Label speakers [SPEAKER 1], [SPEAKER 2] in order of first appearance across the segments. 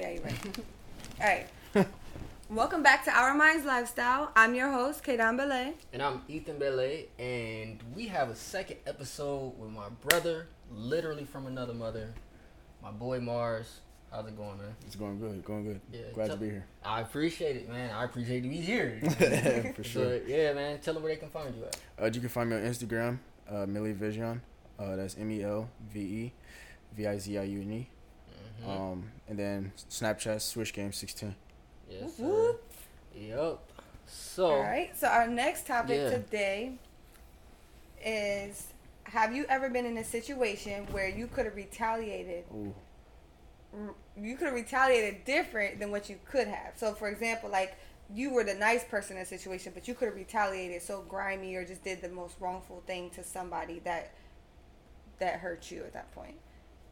[SPEAKER 1] Yeah, you're right. All right. Welcome back to Our Minds Lifestyle. I'm your host, Kadan Belay.
[SPEAKER 2] And I'm Ethan Belay, and we have a second episode with my brother, literally from another mother, my boy Mars. How's it going, man?
[SPEAKER 3] It's going good, going good.
[SPEAKER 2] Yeah,
[SPEAKER 3] Glad
[SPEAKER 2] tell-
[SPEAKER 3] to be here.
[SPEAKER 2] I appreciate it, man. I appreciate you. He's here.
[SPEAKER 3] For sure.
[SPEAKER 2] So, yeah, man. Tell them where they can find you at.
[SPEAKER 3] Uh, you can find me on Instagram, uh, Millie Vision. Uh, that's M E L V E V I Z I U N E.
[SPEAKER 2] Mhm.
[SPEAKER 3] Um, and then Snapchat Switch Game 16.
[SPEAKER 2] yes, sir. Yep. So,
[SPEAKER 1] All right. So our next topic
[SPEAKER 2] Yeah.
[SPEAKER 1] today is: Have you ever been in a situation where you could have retaliated?
[SPEAKER 3] Ooh.
[SPEAKER 1] r- You could have retaliated different than what you could have. So, for example, like you were the nice person in a situation, but you could have retaliated so grimy or just did the most wrongful thing to somebody that that hurt you at that point.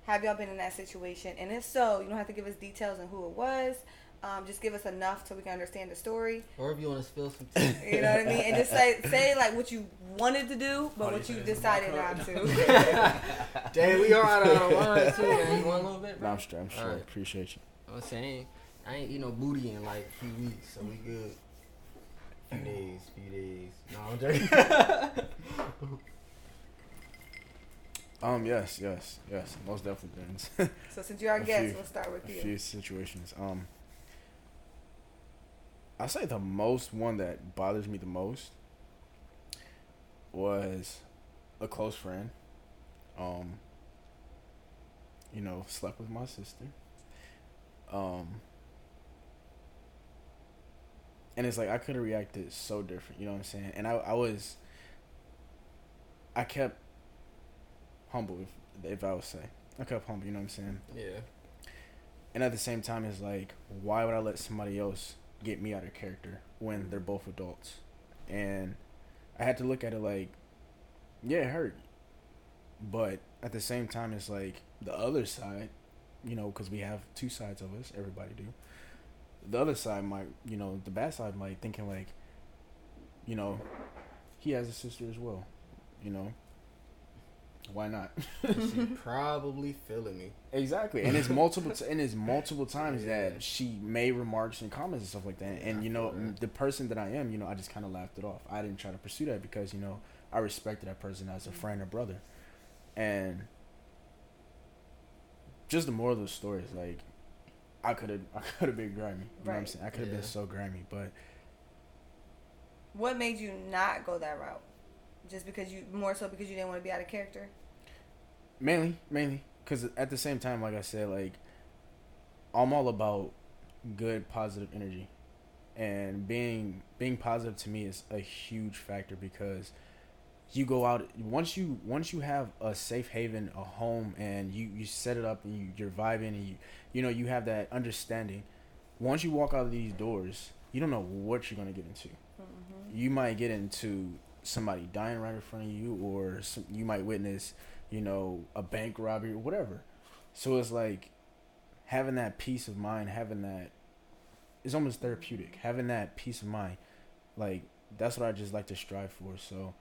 [SPEAKER 1] Have y'all been in that situation? And if so, you don't have to give us details on who it was. Um, just give us enough so we can understand the story.
[SPEAKER 2] or if you want to spill some tea.
[SPEAKER 1] You know what I mean? And just say say like what you wanted to do, but
[SPEAKER 3] Oh,
[SPEAKER 1] what
[SPEAKER 3] yeah,
[SPEAKER 1] you decided not to.
[SPEAKER 2] Dang, we are out of line too. Man. You want a little bit,
[SPEAKER 3] No,
[SPEAKER 2] bro?
[SPEAKER 3] I'm straight. I'm straight.
[SPEAKER 2] Alright.
[SPEAKER 3] Appreciate you.
[SPEAKER 2] I'm saying I ain't eat no booty in like a few weeks, so we good. Few days, few days. No, I'm joking.
[SPEAKER 3] Um, yes, yes, yes. Most definitely been.
[SPEAKER 1] so since you're our
[SPEAKER 3] A
[SPEAKER 1] guest,
[SPEAKER 3] few-
[SPEAKER 1] we'll start with
[SPEAKER 3] a
[SPEAKER 1] you.
[SPEAKER 3] few situations. Um, I say the most one that bothers me the most was a close friend. Um, you know, slept with my sister. Um, and it's like I could have reacted so different. You know what I'm saying? And I, I was, I kept humble, if if I would say, I kept humble. You know what I'm saying?
[SPEAKER 2] yeah.
[SPEAKER 3] And at the same time, it's like, why would I let somebody else get me out of character when they're both adults? And I had to look at it like, yeah, it hurt. But at the same time, it's like the other side, you know, because we have two sides of us, everybody do. The other side might, you know, the bad side might thinking like, you know, he has a sister as well, you know. Why not?
[SPEAKER 2] she probably feeling me.
[SPEAKER 3] Exactly, and it's multiple t- and it's multiple times
[SPEAKER 2] Yeah.
[SPEAKER 3] that she made remarks and comments and stuff like that. And you know,
[SPEAKER 2] Yeah.
[SPEAKER 3] the person that I am, you know, I just kind of laughed it off. I didn't try to pursue that because you know I respected that person as a mm-hmm. friend or brother, and just the moral of the story is like, I could have I could have been grimy. You know what I'm saying? I could have
[SPEAKER 2] Yeah.
[SPEAKER 3] been so grimy, but
[SPEAKER 1] What made you not go that route? Just because you more so because you didn't want to be out of character.
[SPEAKER 3] mainly mainly. Because at the same time, like I said, like I'm all about good positive energy. And being being positive to me is a huge factor because you go out once you once you have a safe haven a home and you you set it up and you, you're vibing and you you know you have that understanding once you walk out of these doors you don't know what you're going to get into. Mm-hmm. You might get into somebody dying right in front of you or some, you might witness you know a bank robbery or whatever so it's like having that peace of mind having that it's almost therapeutic having that peace of mind like that's what i just like to strive for so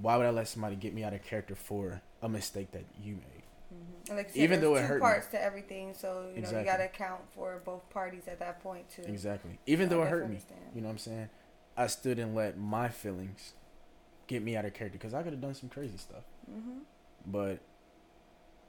[SPEAKER 3] why would i let somebody get me out of character for a mistake that you made mm-hmm.
[SPEAKER 1] And like said,
[SPEAKER 3] Even though it
[SPEAKER 1] two
[SPEAKER 3] hurt me.
[SPEAKER 1] parts to everything, so you know
[SPEAKER 3] Exactly.
[SPEAKER 1] you got to account for both parties at that point too.
[SPEAKER 3] exactly even
[SPEAKER 1] I
[SPEAKER 3] though it hurt me
[SPEAKER 1] understand.
[SPEAKER 3] you know what i'm saying i stood didn't let my feelings get me out of character because i could have done some crazy stuff
[SPEAKER 1] hmm
[SPEAKER 3] but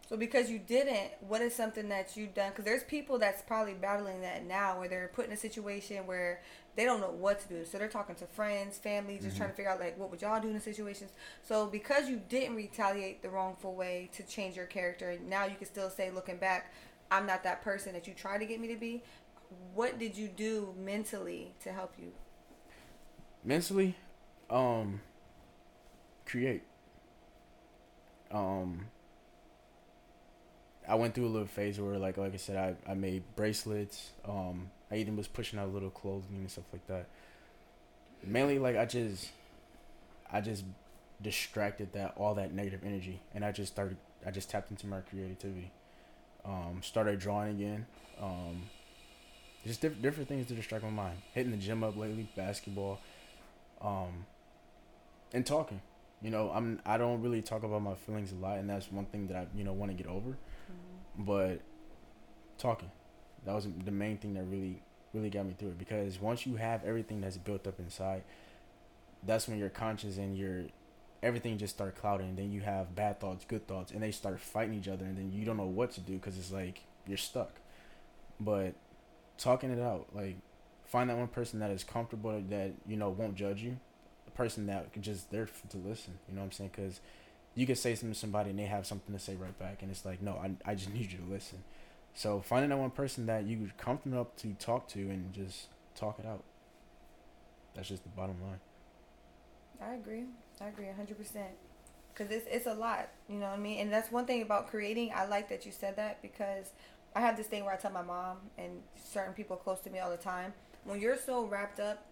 [SPEAKER 1] So because you didn't, what is something that you've done? Because there's people that's probably battling that now, where they're put in a situation where they don't know what to do. So they're talking to friends, family, just
[SPEAKER 3] Mm-hmm.
[SPEAKER 1] trying to figure out like what would y'all do in the situations. So because you didn't retaliate the wrongful way to change your character, now you can still say, looking back, I'm not that person that you tried to get me to be. What did you do mentally to help you?
[SPEAKER 3] Mentally um create. Um I went through a little phase where like like I said I, I made bracelets. Um I even was pushing out little clothing and stuff like that. Mainly like I just I just distracted that all that negative energy and I just started I just tapped into my creativity. Um started drawing again. Um just diff- different things to distract my mind. Hitting the gym up lately basketball um, and talking. You know, I'm I don't really talk about my feelings a lot, and that's one thing that I you know want to get over. But talking, That was the main thing that really really got me through it because once you have everything that's built up inside, that's when your conscience and your everything just start clouding. And then you have bad thoughts, good thoughts, and they start fighting each other, and then you don't know what to do because it's like you're stuck. But talking it out, like find that one person that is comfortable that you know won't judge you, a person that can just there to listen. You know what I'm saying? Because you can say something to somebody and they have something to say right back, and it's like, no, I I just need you to listen. So finding that one person that you're comfortable up to talk to and just talk it out. That's just the bottom line.
[SPEAKER 1] I agree. I agree 100%. Because it's, it's a lot, you know what I mean? And that's one thing about creating. I like that you said that because I have this thing where I tell my mom and certain people close to me all the time when you're so wrapped up,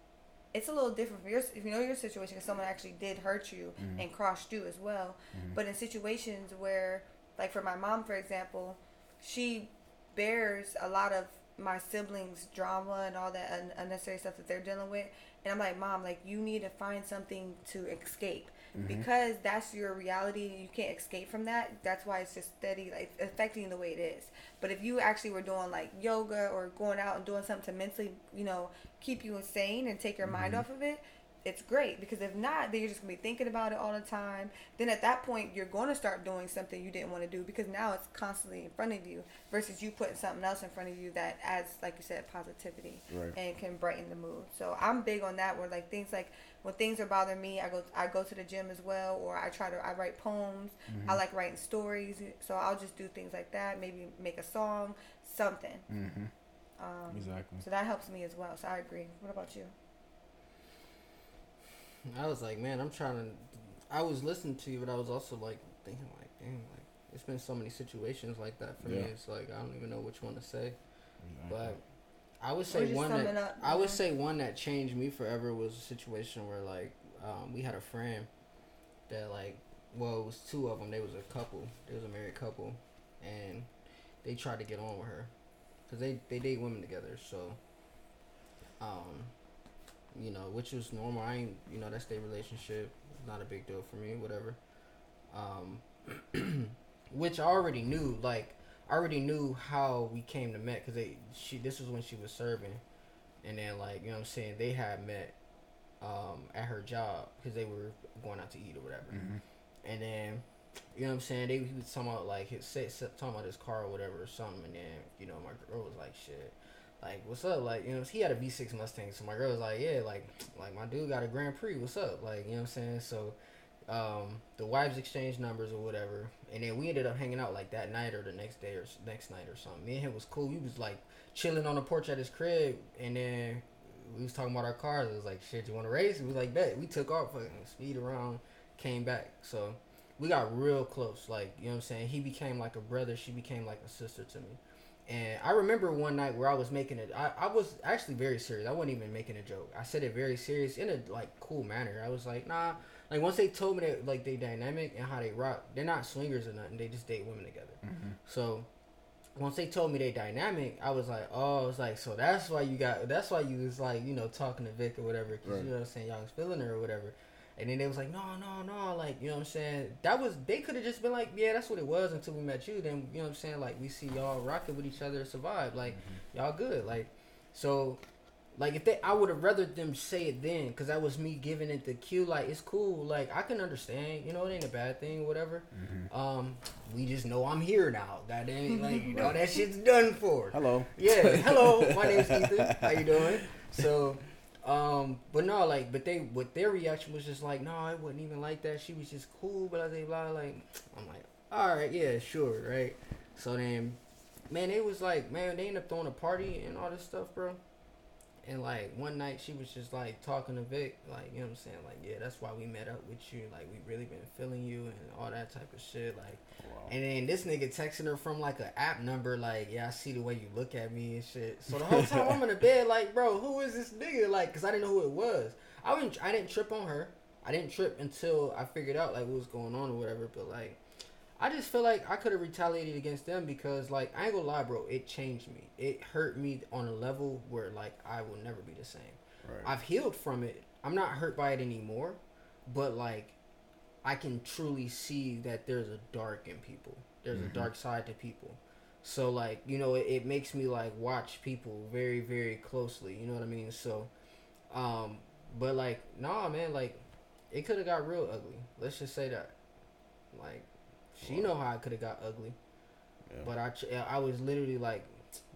[SPEAKER 1] it's a little different your, if you know your situation, if someone actually did hurt you
[SPEAKER 3] Mhm.
[SPEAKER 1] and crossed you as well.
[SPEAKER 3] Mhm.
[SPEAKER 1] But in situations where, like for my mom, for example, she bears a lot of my siblings' drama and all that un- unnecessary stuff that they're dealing with. And I'm like, Mom, like you need to find something to escape
[SPEAKER 3] Mhm.
[SPEAKER 1] because that's your reality. You can't escape from that. That's why it's just steady, like affecting the way it is. But if you actually were doing like yoga or going out and doing something to mentally, you know, keep you insane and take your mind
[SPEAKER 3] Mhm.
[SPEAKER 1] off of it, it's great because if not, then you're just gonna be thinking about it all the time. Then at that point, you're to start doing something you didn't want to do because now it's constantly in front of you versus you putting something else in front of you that adds, like you said, positivity
[SPEAKER 3] Right.
[SPEAKER 1] and can brighten the mood. So I'm big on that. Where like things like when things are bothering me, I go I go to the gym as well, or I try to I write poems.
[SPEAKER 3] Mm-hmm.
[SPEAKER 1] I like writing stories, so I'll just do things like that. Maybe make a song, something.
[SPEAKER 3] Mm-hmm.
[SPEAKER 1] Um,
[SPEAKER 3] Exactly.
[SPEAKER 1] So that helps me as well. So I agree. What about you?
[SPEAKER 2] I was like, man, I'm trying to. I was listening to you, but I was also like thinking, like, damn, like it's been so many situations like that for me. It's like I don't even know which one to say.
[SPEAKER 3] Exactly.
[SPEAKER 2] But I would say one that
[SPEAKER 1] up,
[SPEAKER 2] I would say one that changed me forever was a situation where like um, we had a friend that like well it was two of them. They was a couple. They was a married couple, and they tried to get on with her because they they date women together. So, um, you know, which was normal. I ain't you know that's their relationship. Not a big deal for me. Whatever. Um, which I already knew. Like I already knew how we came to met because they she this was when she was serving, and then like you know what I'm saying they had met um, at her job because they were going out to eat or whatever,
[SPEAKER 3] Mhm.
[SPEAKER 2] and then you know what I'm saying they he was talking about like his say- talking about his car or whatever or something, and then you know my girl was like shit. Like what's up? Like you know he had a V6 Mustang, so my girl was like, yeah, like like my dude got a Grand Prix. What's up? Like you know what I'm saying. So um, the wives exchanged numbers or whatever, and then we ended up hanging out like that night or the next day or next night or something. Me and him was cool. We was like chilling on the porch at his crib, and then we was talking about our cars. It was like, shit, you want to race? We was like, bet. We took off, fucking speed around, came back. So we got real close. Like you know what I'm saying. He became like a brother. She became like a sister to me. And I remember one night where I was making it. I, I was actually very serious. I wasn't even making a joke. I said it very serious in a like cool manner. I was like, nah. Like once they told me that like they dynamic and how they rock, they're not swingers or nothing. They just date women together.
[SPEAKER 3] Mhm.
[SPEAKER 2] So once they told me they dynamic, I was like, oh, it's like so that's why you got that's why you was like you know talking to Vic or whatever, 'cause
[SPEAKER 3] Right.
[SPEAKER 2] you know what I'm saying y'all was feeling her or whatever. And then they was like, no, no, no, like you know what I'm saying. That was they could have just been like, yeah, that's what it was until we met you. Then you know what I'm saying. Like we see y'all rocking with each other, survive. Like y'all good. Like so. Like if they, I would have rather them say it then, cause that was me giving it the cue. Like it's cool. Like I can understand. You know, it ain't a bad thing. Whatever.
[SPEAKER 3] Mhm.
[SPEAKER 2] Um, we just know I'm here now. That ain't like you know that shit's done for.
[SPEAKER 3] Hello.
[SPEAKER 2] Yeah. Hello, my name's Ethan. How you doing? So, um, but no, like, but they, what their reaction was just like, no, it wasn't even like that. She was just cool, But blah blah blah. Like, I'm like, all right, yeah, sure, right. So then, man, it was like, man, they end up throwing a party and all this stuff, bro. And like one night, she was just like talking to Vic, like you know what I'm saying, like yeah, that's why we met up with you, like we really been feeling you and all that type of shit, like.
[SPEAKER 3] Wow.
[SPEAKER 2] And then this nigga texting her from like an app number, like, yeah, I see the way you look at me and shit. So the whole time I'm in the bed, like, bro, who is this nigga? Like, cause I didn't know who it was. I didn't, I didn't trip on her. I didn't trip until I figured out like what was going on or whatever. But like, I just feel like I could have retaliated against them because like I ain't gonna lie, bro, it changed me. It hurt me on a level where like I will never be the same.
[SPEAKER 3] Right.
[SPEAKER 2] I've healed from it. I'm not hurt by it anymore, but like I can truly see that there's a dark in people. There's
[SPEAKER 3] Mhm.
[SPEAKER 2] a dark side to people. So like you know, it, it makes me like watch people very very closely. You know what I mean? So, um, but like nah, man, like it could have got real ugly. Let's just say that. Like, she know how I could have got ugly.
[SPEAKER 3] Yeah.
[SPEAKER 2] But I, I was literally like,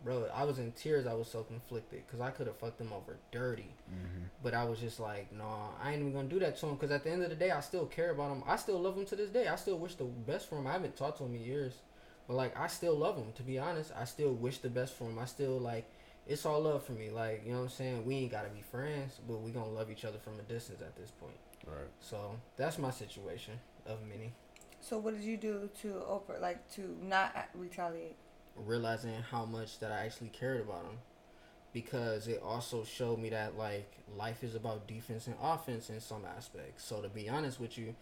[SPEAKER 2] bro, I was in tears. I was so conflicted because I could have fucked him over dirty.
[SPEAKER 3] Mm-hmm.
[SPEAKER 2] But I was just like, nah, I ain't even gonna do that to him because at the end of the day, I still care about him. I still love him to this day. I still wish the best for him. I haven't talked to him in years, but like, I still love him. To be honest, I still wish the best for him. I still like, it's all love for me. Like, you know what I'm saying? We ain't gotta be friends, but we gonna love each other from a distance at this point.
[SPEAKER 3] Right.
[SPEAKER 2] So that's my situation of many.
[SPEAKER 1] So what did you do to over like to not retaliate?
[SPEAKER 2] realizing how much that I actually cared about him because it also showed me that like life is about defense and offense in some aspects. So to be honest with you,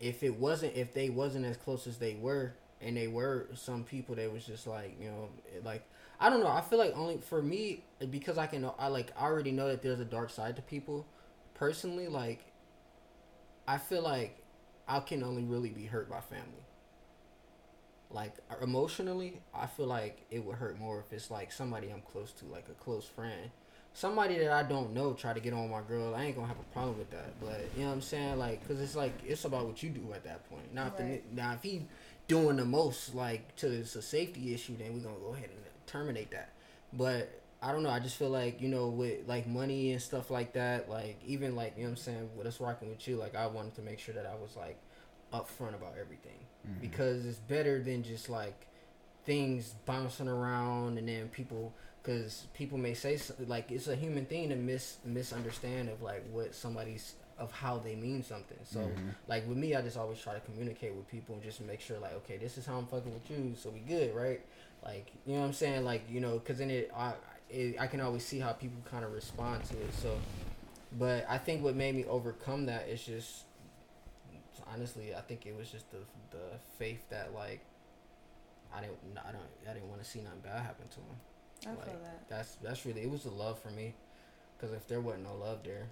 [SPEAKER 2] if it wasn't if they wasn't as close as they were and they were some people that was just like, you know, like I don't know, I feel like only for me because I can I like I already know that there's a dark side to people. Personally, like I feel like I can only really be hurt by family. Like emotionally i feel like it would hurt more if it's like somebody i'm close to like a close friend. Somebody that i don't know try to get on my girl i ain't gonna have a problem with that. But you know what i'm saying? Like because it's like it's about what you do at that point. Now if,
[SPEAKER 1] Right.
[SPEAKER 2] the, now if he doing the most like to it's a safety issue then we're gonna go ahead and terminate that. But i don't know i just feel like you know with like money and stuff like that like even like you know what i'm saying with us rocking with you like i wanted to make sure that i was like upfront about everything
[SPEAKER 3] Mm-hmm.
[SPEAKER 2] because it's better than just like things bouncing around and then people because people may say so- like it's a human thing to mis misunderstand of like what somebody's of how they mean something so
[SPEAKER 3] Mhm.
[SPEAKER 2] like with me i just always try to communicate with people and just make sure like okay this is how i'm fucking with you so we good right like you know what i'm saying like you know because then it i it, i can always see how people kind of respond to it so but i think what made me overcome that is just honestly, I think it was just the the faith that like I didn't I don't I didn't want to see nothing bad happen to him.
[SPEAKER 1] I
[SPEAKER 2] Like,
[SPEAKER 1] feel that.
[SPEAKER 2] That's that's really it was the love for me, because if there wasn't no love there,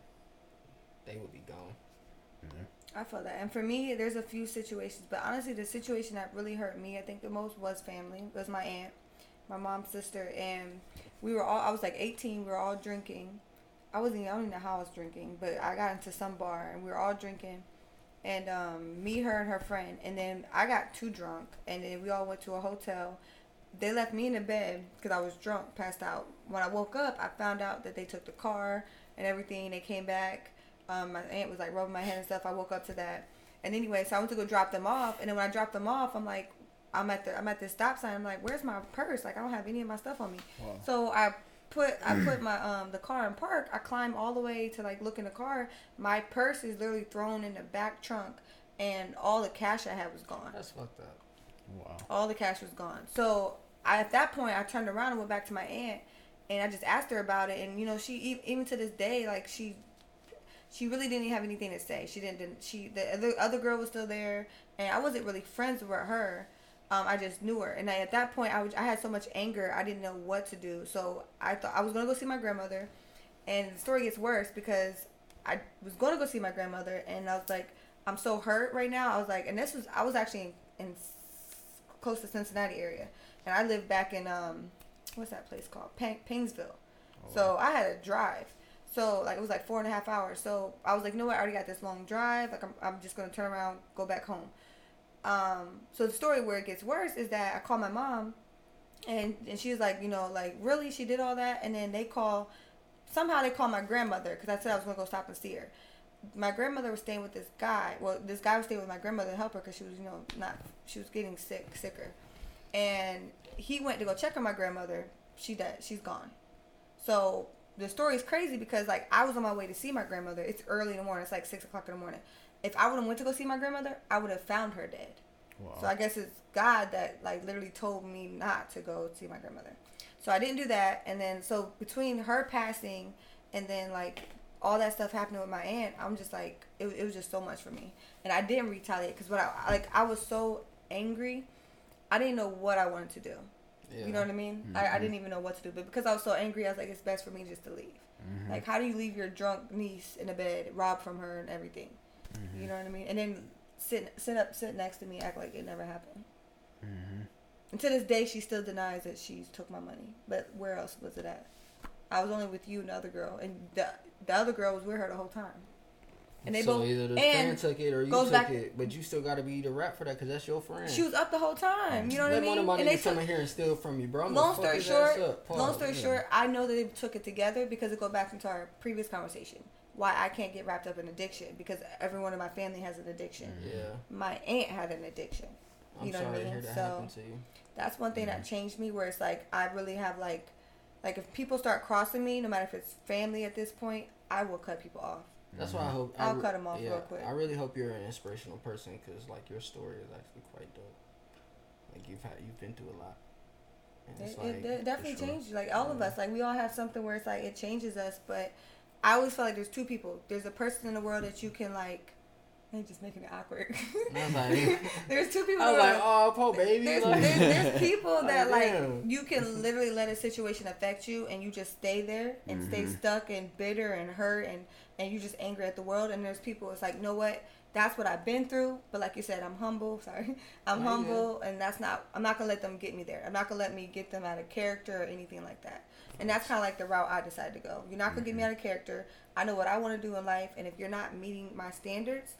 [SPEAKER 2] they would be gone.
[SPEAKER 3] Yeah.
[SPEAKER 1] I feel that. And for me, there's a few situations, but honestly, the situation that really hurt me, I think the most was family. It was my aunt, my mom's sister, and we were all. I was like 18. We were all drinking. I wasn't. I don't even know how I was drinking, but I got into some bar and we were all drinking, and um, me, her, and her friend, and then I got too drunk, and then we all went to a hotel. They left me in the bed because I was drunk, passed out. When I woke up, I found out that they took the car and everything. They came back. Um, my aunt was like rubbing my head and stuff. I woke up to that. And anyway, so I went to go drop them off. And then when I dropped them off, I'm like, I'm at the I'm at this stop sign. I'm like, where's my purse? Like I don't have any of my stuff on me.
[SPEAKER 3] Wow.
[SPEAKER 1] So I put I put my um the car in park. I climb all the way to like look in the car. My purse is literally thrown in the back trunk, and all the cash I had was gone.
[SPEAKER 2] That's fucked up.
[SPEAKER 3] Wow.
[SPEAKER 1] All the cash was gone. So I, at that point, I turned around and went back to my aunt, and I just asked her about it. And you know, she even to this day, like she, she really didn't have anything to say. She didn't. didn't she the other other girl was still there, and I wasn't really friends with her. Um, I just knew her, and I, at that point, I was I had so much anger, I didn't know what to do. So I thought I was gonna go see my grandmother, and the story gets worse because I was gonna go see my grandmother, and I was like, I'm so hurt right now. I was like, and this was I was actually in, in close to Cincinnati area, and I lived back in um, what's that place called? Pang- Painesville. So I had to drive. So like it was like four and a half hours. So I was like, you know what? I already got this long drive. Like I'm, I'm just gonna turn around, go back home. Um, so the story where it gets worse is that I call my mom, and and she was like, you know, like really, she did all that, and then they call. Somehow they call my grandmother because I said I was gonna go stop and see her. My grandmother was staying with this guy. Well, this guy was staying with my grandmother to help her because she was, you know, not she was getting sick, sicker, and he went to go check on my grandmother. She dead. She's gone. So the story is crazy because like I was on my way to see my grandmother. It's early in the morning. It's like six o'clock in the morning. If I would have went to go see my grandmother, I would have found her dead.
[SPEAKER 3] Wow.
[SPEAKER 1] So I guess it's God that like literally told me not to go see my grandmother. So I didn't do that, and then so between her passing and then like all that stuff happening with my aunt, I'm just like it, it was just so much for me, and I didn't retaliate because what I like I was so angry, I didn't know what I wanted to do.
[SPEAKER 2] Yeah.
[SPEAKER 1] You know what I mean? I, I didn't even know what to do, but because I was so angry, I was like, it's best for me just to leave.
[SPEAKER 3] Mm-hmm.
[SPEAKER 1] Like, how do you leave your drunk niece in a bed, robbed from her and everything?
[SPEAKER 3] Mm-hmm.
[SPEAKER 1] You know what I mean? And then sit sit up, sit next to me, act like it never happened.
[SPEAKER 3] Mm-hmm.
[SPEAKER 1] And to this day, she still denies that she took my money. But where else was it at? I was only with you and the other girl, and the the other girl was with her the whole time. And they
[SPEAKER 2] so
[SPEAKER 1] both
[SPEAKER 2] either the
[SPEAKER 1] and
[SPEAKER 2] friend took it or you
[SPEAKER 1] goes
[SPEAKER 2] took
[SPEAKER 1] back-
[SPEAKER 2] it, but you still got to be the rap for that because that's your friend.
[SPEAKER 1] she was up the whole time. You know what I mean?
[SPEAKER 2] one of my
[SPEAKER 1] and they
[SPEAKER 2] niggas come
[SPEAKER 1] took,
[SPEAKER 2] in here and steal from you, bro. I'm
[SPEAKER 1] long story short,
[SPEAKER 2] up.
[SPEAKER 1] Long story
[SPEAKER 2] Yeah.
[SPEAKER 1] short, I know that they took it together because it goes back into our previous conversation. Why I can't get wrapped up in addiction because everyone in my family has an addiction. Mm-hmm.
[SPEAKER 2] Yeah,
[SPEAKER 1] My aunt had an addiction.
[SPEAKER 2] I'm
[SPEAKER 1] You know what I
[SPEAKER 2] sorry to
[SPEAKER 1] mean?
[SPEAKER 2] hear that
[SPEAKER 1] So-
[SPEAKER 2] happened to you.
[SPEAKER 1] That's one thing that mm-hmm. changed me. Where it's like I really have like, like if people start crossing me, no matter if it's family at this point, I will cut people off.
[SPEAKER 2] That's why I mm-hmm. hope
[SPEAKER 1] I'll
[SPEAKER 2] I re-
[SPEAKER 1] cut 'em off
[SPEAKER 2] yeah,
[SPEAKER 1] real quick.
[SPEAKER 2] I really hope you're an inspirational person because like your story is actually quite dope. Like you've had you've been through a lot. And
[SPEAKER 1] It,
[SPEAKER 2] it's
[SPEAKER 1] it,
[SPEAKER 2] like,
[SPEAKER 1] it definitely
[SPEAKER 3] sure.
[SPEAKER 1] changed. Like all of us, like we all have something where it's like it changes us. But I always feel like there's two people. There's a person in the world that you can like. They just making it awkward.
[SPEAKER 2] I was like,
[SPEAKER 1] there's two people.
[SPEAKER 2] I was like, oh, poor baby.
[SPEAKER 1] There's,
[SPEAKER 2] like-
[SPEAKER 1] there's, there's people that
[SPEAKER 2] Like, damn.
[SPEAKER 1] you can literally let a situation affect you and you just stay there and stay
[SPEAKER 3] Mhm.
[SPEAKER 1] stuck and bitter and hurt and and you just angry at the world and there's people it's like know what that's what I've been through but like you said I'm humble sorry I'm
[SPEAKER 2] Oh, yeah.
[SPEAKER 1] humble and that's not I'm not gonna let them get me there I'm not gonna let me get them out of character or anything like that and that's kind of like the route I decided to go you're not gonna get me mm-hmm. out of character I know what I want to do in life and if you're not meeting my standards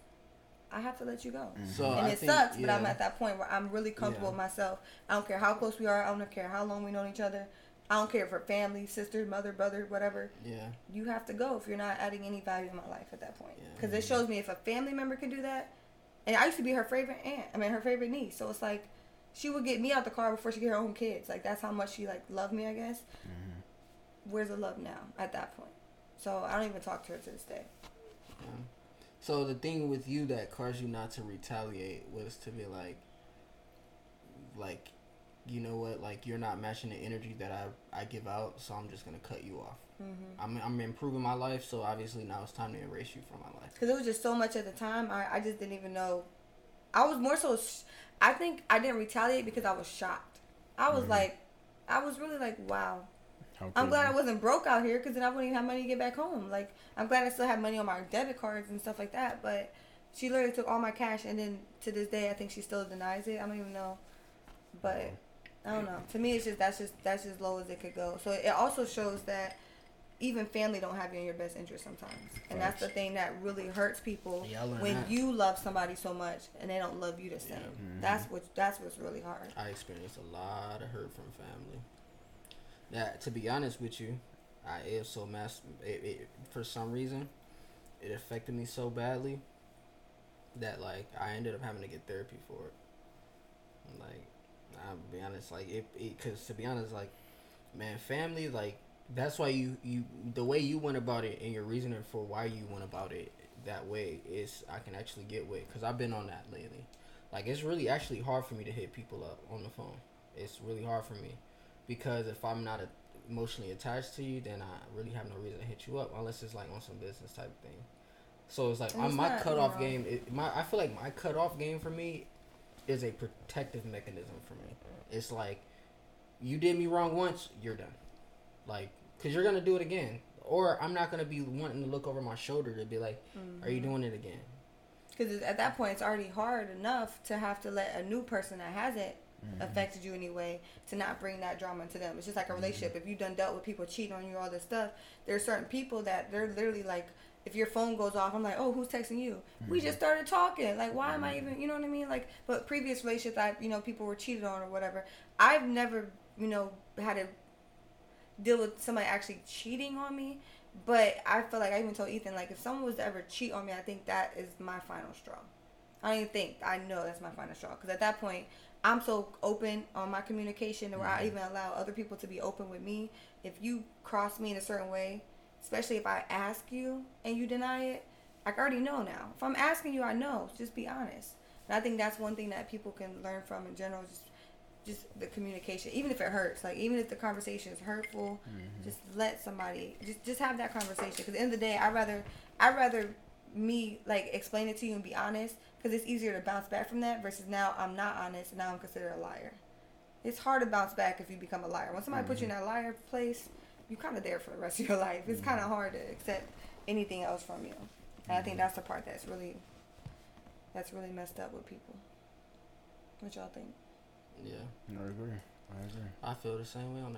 [SPEAKER 1] I have to let you go mm-hmm.
[SPEAKER 2] so
[SPEAKER 1] and
[SPEAKER 2] I
[SPEAKER 1] it
[SPEAKER 2] think,
[SPEAKER 1] sucks, but I'm at that point where I'm really comfortable
[SPEAKER 2] Yeah.
[SPEAKER 1] with myself. I don't care how close we are. I don't care how long we know each other. I don't care if we're family, sister, mother, brother, whatever.
[SPEAKER 2] Yeah,
[SPEAKER 1] You have to go if you're not adding any value in my life at that point.
[SPEAKER 2] Yeah.
[SPEAKER 1] Because it shows me if a family member can do that, and I used to be her favorite aunt. I mean, her favorite niece. So it's like she would get me out the car before she get her own kids. Like that's how much she like loved me. I guess. Mm-hmm. Where's the love now at that point? So I don't even talk to her to this day.
[SPEAKER 2] yeah. So the thing with you that caused you not to retaliate was to be like, like, you know what? Like you're not matching the energy that I I give out, so I'm just gonna cut you off.
[SPEAKER 1] Mm-hmm.
[SPEAKER 2] I'm I'm improving my life, so obviously now it's time to erase you from my life.
[SPEAKER 1] because it was just so much at the time. I, I just didn't even know. I was more so. Sh- I think I didn't retaliate because I was shocked. I was
[SPEAKER 3] Mhm.
[SPEAKER 1] like, I was really like, wow. I'm glad I wasn't broke out here because then I wouldn't even have money to get back home. Like, I'm glad I still have money on my debit cards and stuff like that. But she literally took all my cash, and then to this day, I think she still denies it. I don't even know. But I don't know. To me, it's just that's just that's as low as it could go. So it also shows that even family don't have you in your best interest sometimes, and that's the thing that really hurts people
[SPEAKER 2] Yeah,
[SPEAKER 1] when
[SPEAKER 2] that.
[SPEAKER 1] you love somebody so much and they don't love you the same.
[SPEAKER 3] Mhm.
[SPEAKER 1] That's what that's what's really hard.
[SPEAKER 2] I experienced a lot of hurt from family. That, to be honest with you, I am so mass. It, it, for some reason, it affected me so badly that like I ended up having to get therapy for it. Like, I'll be honest, like it, because to be honest, like, man, family, like that's why you you the way you went about it and your reasoning for why you went about it that way is I can actually get with because I've been on that lately. Like it's really actually hard for me to hit people up on the phone. It's really hard for me because if I'm not a, emotionally attached to you, then I really have no reason to hit you up unless it's like on some business type thing. So it's like
[SPEAKER 1] it's
[SPEAKER 2] my cutoff
[SPEAKER 1] know.
[SPEAKER 2] game. It, my I feel like my cutoff game for me is a protective mechanism for me. It's like you did me wrong once, you're done. Like, cause you're gonna do it again, or I'm not gonna be wanting to look over my shoulder to be like, "Are
[SPEAKER 1] Mm-hmm.
[SPEAKER 2] you doing it again?"
[SPEAKER 1] Because at that point, it's already hard enough to have to let a new person that hasn't
[SPEAKER 3] Mm-hmm.
[SPEAKER 1] affected you anyway to not bring that drama into them. It's just like a mm-hmm. relationship. If you've done dealt with people cheating on you, all this stuff, there's certain people that they're literally like, if your phone goes off, I'm like, oh, who's texting you? We mm-hmm. just started talking. Like, why am I mm-hmm. even, you know what I mean? Like, but previous relationships, I, you know, people were cheated on or whatever. I've never, you know, had to deal with somebody actually cheating on me. But I feel like I even told Ethan, like, if someone was to ever cheat on me, I think that is my final straw. I don't even think I know that's my final straw because at that point I'm so open on my communication where I mm-hmm. even allow other people to be open with me. If you cross me in a certain way, especially if I ask you and you deny it, I already know now. If I'm asking you, I know. Just be honest. And I think that's one thing that people can learn from in general. Just just the communication, even if it hurts, like even if the conversation is hurtful, mm-hmm. just let somebody just just have that conversation. Because at the end of the day, I rather I rather me like explain it to you and be honest because it's easier to bounce back from that versus now I'm not honest and now I'm considered a liar. It's hard to bounce back if you become a liar. When somebody puts you mm-hmm. in that liar place, you're kind of there for the rest of your life. It's kind of mm-hmm. hard to accept anything else from you. And I think mm-hmm. that's the part that's really that's really messed up with people. What y'all think?
[SPEAKER 2] Yeah,
[SPEAKER 3] I agree. I agree.
[SPEAKER 2] I feel the same way on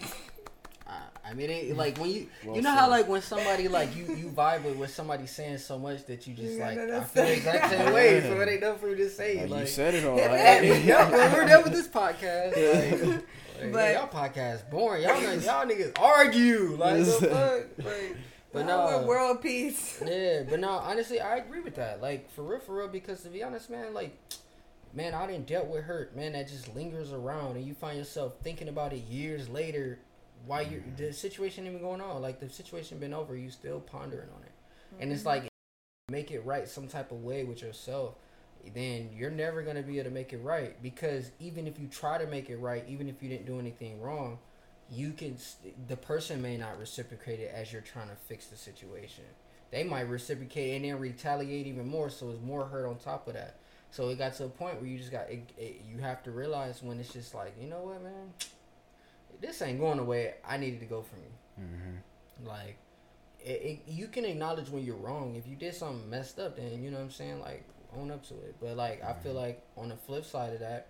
[SPEAKER 2] that. I, I mean, it, like when you,
[SPEAKER 3] Well
[SPEAKER 2] you know how like when somebody like you, you vibe with with somebody saying so much that you just like
[SPEAKER 1] no,
[SPEAKER 2] I
[SPEAKER 1] that's-
[SPEAKER 2] feel the exact same way. So
[SPEAKER 3] Yeah.
[SPEAKER 2] it ain't nothing for me to say.
[SPEAKER 3] Like,
[SPEAKER 2] Like,
[SPEAKER 3] you said it all.
[SPEAKER 2] Hey,
[SPEAKER 3] Like,
[SPEAKER 2] yeah, well, we're done with this podcast. Like, like,
[SPEAKER 1] But-
[SPEAKER 2] y'all podcast boring. Y'all niggas- y'all niggas argue like the fuck. Like, but
[SPEAKER 1] I
[SPEAKER 2] no,
[SPEAKER 1] want world peace.
[SPEAKER 2] yeah, but no, honestly, I agree with that. Like for real, for real. Because to be honest, man, like, man, I didn't dealt with hurt, man. That just lingers around, and you find yourself thinking about it years later. Why you the situation even going on? Like the situation been over, you still pondering on it, and it's mm-hmm. like make it right some type of way with yourself. Then you're never gonna be able to make it right because even if you try to make it right, even if you didn't do anything wrong, you can the person may not reciprocate it as you're trying to fix the situation they might reciprocate and then retaliate even more so it's more hurt on top of that so it got to a point where you just got it, it, you have to realize when it's just like you know what man this ain't going the way i needed to go for me.
[SPEAKER 3] Mhm.
[SPEAKER 2] like it, it, you can acknowledge when you're wrong. If you did something messed up then you know what i'm saying? Like own up to it. But like i feel like on the flip side of that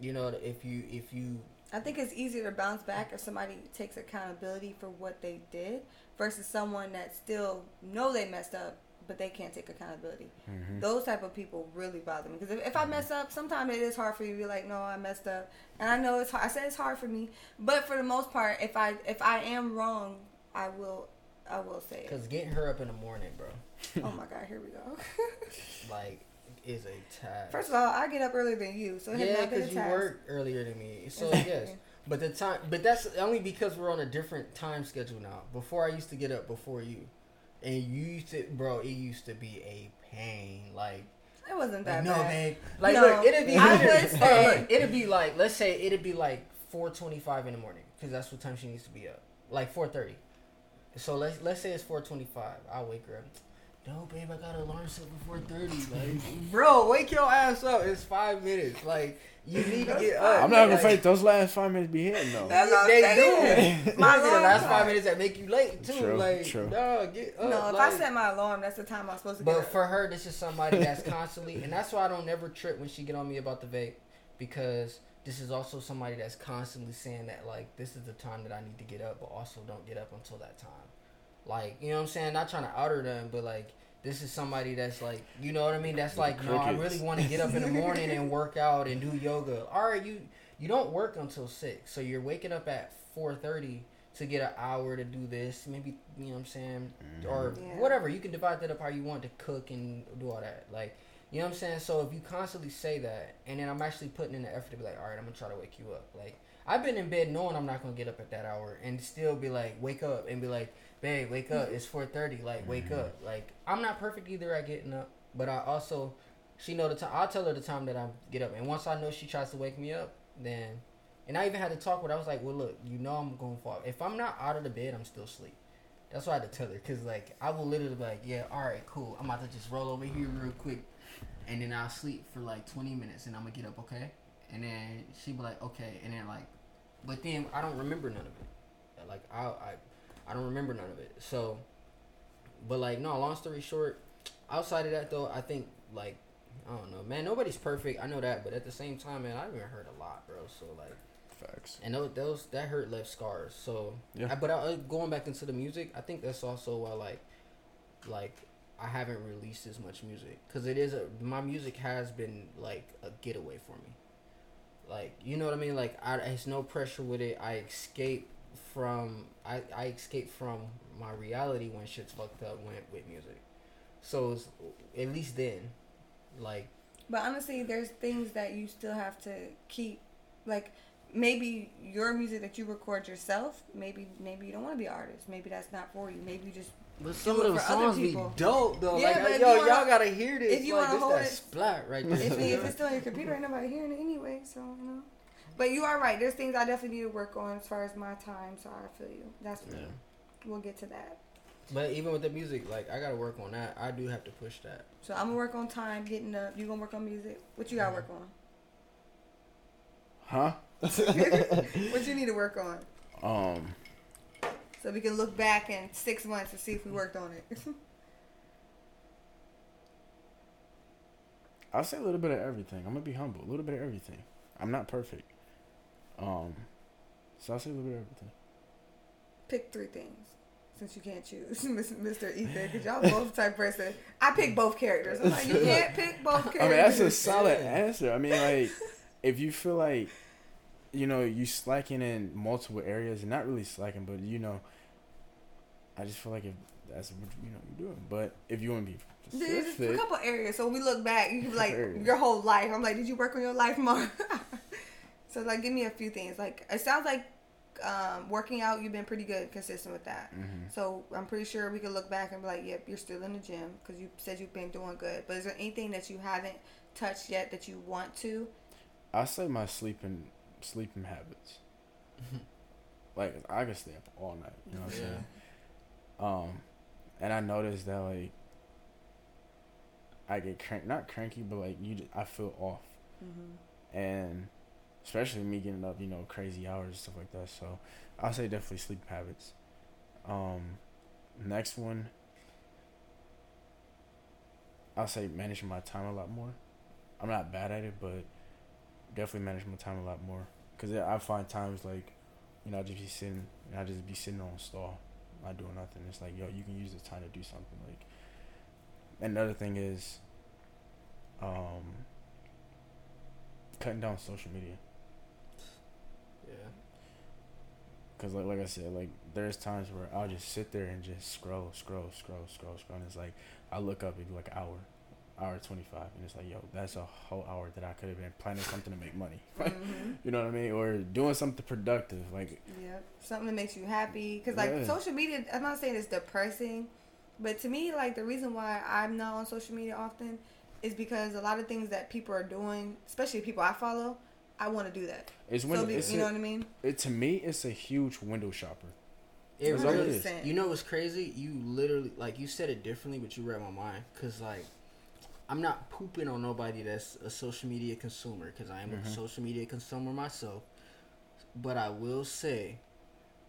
[SPEAKER 2] you know if you if you
[SPEAKER 1] I think it's easier to bounce back if somebody takes accountability for what they did versus someone that still know they messed up but they can't take accountability.
[SPEAKER 3] Mhm.
[SPEAKER 1] Those type of people really bother me because if, if I mess up, sometimes it is hard for you to be like, no, I messed up, and I know it's hard. I said it's hard for me, but for the most part, if I if I am wrong, I will I will say it.
[SPEAKER 2] because getting her up in the morning bro
[SPEAKER 1] oh my god, here we go.
[SPEAKER 2] like is a task
[SPEAKER 1] First of all, I get up earlier than you, so
[SPEAKER 2] yeah,
[SPEAKER 1] not been a
[SPEAKER 2] because you
[SPEAKER 1] task.
[SPEAKER 2] work earlier than me. So
[SPEAKER 1] Exactly.
[SPEAKER 2] yes, but the time, but that's only because we're on a different time schedule now. Before I used to get up before you, and you used to, bro. It used to be a pain. Like,
[SPEAKER 1] It wasn't that
[SPEAKER 2] like no,
[SPEAKER 1] bad.
[SPEAKER 2] babe. Like,
[SPEAKER 1] No,
[SPEAKER 2] look, it'd be.
[SPEAKER 1] I would say-
[SPEAKER 2] it'd be like, let's say it'd be like four twenty-five in the morning, because that's what time she needs to be up. Like four thirty. So let's let's say it's four twenty-five. I'll wake her up. No, babe, I got an alarm set before thirty. Like, bro, wake your ass up. It's five minutes. Like, you need to get up.
[SPEAKER 3] I'm not gonna
[SPEAKER 2] Like,
[SPEAKER 3] fight. Those last five minutes be hitting though.
[SPEAKER 1] That's what I'm
[SPEAKER 2] they
[SPEAKER 1] saying.
[SPEAKER 2] do.
[SPEAKER 1] My
[SPEAKER 2] My the last
[SPEAKER 1] time.
[SPEAKER 2] five minutes that make you late too.
[SPEAKER 3] True,
[SPEAKER 2] like,
[SPEAKER 3] true.
[SPEAKER 2] dog, get up.
[SPEAKER 1] No, if
[SPEAKER 2] like,
[SPEAKER 1] I set my alarm, that's the time I'm supposed to get
[SPEAKER 2] but
[SPEAKER 1] up.
[SPEAKER 2] for her, this is somebody that's constantly, and that's why I don't ever trip when she get on me about the vape, because this is also somebody that's constantly saying that like this is the time that I need to get up, but also don't get up until that time. Like you know what I'm saying? Not trying to outer them, but like this is somebody that's like you know what I mean? That's like no, I really want to get up in the morning and work out and do yoga. All right, you you don't work until six, so you're waking up at four thirty to get an hour to do this. Maybe you know what I'm saying, or
[SPEAKER 1] Yeah.
[SPEAKER 2] whatever. You can divide that up how you want to cook and do all that. Like you know what I'm saying. So if you constantly say that, and then I'm actually putting in the effort to be like, all right, I'm gonna try to wake you up. Like I've been in bed knowing I'm not gonna get up at that hour, and still be like, wake up, and be like, babe, wake up. It's 4:30. Like wake
[SPEAKER 3] Mhm.
[SPEAKER 2] up. Like I'm not perfect either at getting up, but I also she know the time. I'll tell her the time that I get up, and once I know she tries to wake me up, then. And I even had to talk with her. I was like, well, look, you know I'm going to fall. If I'm not out of the bed, I'm still asleep. That's why I had to tell her. Because, like, I will literally be like, yeah, all right, cool. I'm about to just roll over here real quick. And then I'll sleep for, like, 20 minutes. And I'm going to get up, okay? And then she'd be like, okay. And then, like, but then I don't remember none of it. Like, I, I, I don't remember none of it. So, but, like, no, long story short, outside of that, though, I think, like, I don't know, man. Nobody's perfect. I know that, but at the same time, man, I've been hurt a lot, bro. So like,
[SPEAKER 3] Facts.
[SPEAKER 2] and those, those that hurt left scars. So
[SPEAKER 3] Yeah.
[SPEAKER 2] I, but I, uh, going back into the music, I think that's also why like, like I haven't released as much music because it is a my music has been like a getaway for me. Like you know what I mean? Like I, it's no pressure with it. I escape from I I escape from my reality when shit's fucked up went with music. So it's, at least then, like
[SPEAKER 1] But honestly, there's things that you still have to keep, like maybe your music that you record yourself. Maybe maybe you don't want to be an artist. Maybe that's not for you. Maybe you just
[SPEAKER 2] But
[SPEAKER 1] Do
[SPEAKER 2] some
[SPEAKER 1] it
[SPEAKER 2] of them
[SPEAKER 1] for other
[SPEAKER 2] songs be
[SPEAKER 1] people.
[SPEAKER 2] dope though.
[SPEAKER 1] Yeah,
[SPEAKER 2] like,
[SPEAKER 1] but
[SPEAKER 2] yo,
[SPEAKER 1] you wanna-
[SPEAKER 2] y'all gotta hear this.
[SPEAKER 1] if you
[SPEAKER 2] like,
[SPEAKER 1] wanna
[SPEAKER 2] this
[SPEAKER 1] hold
[SPEAKER 2] that
[SPEAKER 1] it-
[SPEAKER 2] splat right there.
[SPEAKER 1] if, if it's still on your computer, ain't nobody hearing it anyway. So you know. But you are right. There's things I definitely need to work on as far as my time. So I feel you. That's
[SPEAKER 2] Yeah.
[SPEAKER 1] we'll get to that.
[SPEAKER 2] But even with the music, like I gotta work on that. I do have to push that.
[SPEAKER 1] So I'm gonna work on time, getting up. You gonna work on music? What you gotta work on?
[SPEAKER 3] Huh?
[SPEAKER 1] what you need to work on?
[SPEAKER 3] Um.
[SPEAKER 1] So we can look back in six months and see if we worked on it.
[SPEAKER 3] I'll say a little bit of everything. I'm gonna be humble. A little bit of everything. I'm not perfect. Um, so I'll say a little bit of everything.
[SPEAKER 1] Pick three things. Since you can't choose, Mr. Ethan, because y'all both type person. I pick both characters. I'm like, you can't pick both characters.
[SPEAKER 3] I mean, that's a solid answer. I mean, like, if you feel like, you know, you slacking in multiple areas, and not really slacking, but you know, I just feel like if that's what you know you're doing. But if you want to be
[SPEAKER 1] There's
[SPEAKER 3] specific,
[SPEAKER 1] a couple areas. So when we look back, you like your whole life. I'm like, did you work on your life more? So like, give me a few things. Like it sounds like um, working out. You've been pretty good, consistent with that.
[SPEAKER 3] Mhm.
[SPEAKER 1] So I'm pretty sure we could look back and be like, yep, you're still in the gym because you said you've been doing good. But is there anything that you haven't touched yet that you want to?
[SPEAKER 3] I say my sleeping sleeping habits. like I can stay up all night. You know what I'm
[SPEAKER 2] Yeah.
[SPEAKER 3] saying? Um, and I noticed that like I get crank not cranky, but like you, I feel off,
[SPEAKER 1] Mm-hmm.
[SPEAKER 3] and especially me getting up, you know, crazy hours and stuff like that. So I'll say definitely sleep habits. Um, next one, I'll say managing my time a lot more. I'm not bad at it, but definitely manage my time a lot more. Cause I find times like, you know, I just be sitting, I just be sitting on a stall, not doing nothing. It's like, yo, you can use this time to do something. Like, another thing is, um, cutting down social media.
[SPEAKER 2] Yeah.
[SPEAKER 3] Cause like like I said, like there's times where I'll just sit there and just scroll, scroll, scroll, scroll, scroll, and it's like I look up, it'd be like an hour, hour twenty five, and it's like, yo, that's a whole hour that I could have been planning something to make money.
[SPEAKER 1] mm-hmm.
[SPEAKER 3] you know what I mean? Or doing something productive, like
[SPEAKER 1] Yep. Something that makes you happy. Because, like,
[SPEAKER 3] Yeah.
[SPEAKER 1] social media, I'm not saying it's depressing, but to me, like, the reason why I'm not on social media often is because a lot of things that people are doing, especially people I follow, I want to do that.
[SPEAKER 3] it's
[SPEAKER 1] So,
[SPEAKER 3] when
[SPEAKER 1] be-
[SPEAKER 3] it's
[SPEAKER 1] you know
[SPEAKER 3] a-
[SPEAKER 1] what I mean?
[SPEAKER 3] it to me, it's a huge window shopper.
[SPEAKER 2] It
[SPEAKER 3] That's all it
[SPEAKER 2] really
[SPEAKER 3] is.
[SPEAKER 2] You know what's crazy? You literally like you said it differently, but you read my mind. Cause like, I'm not pooping on nobody that's a social media consumer. Cause I am
[SPEAKER 3] Mhm.
[SPEAKER 2] a social media consumer myself. But I will say,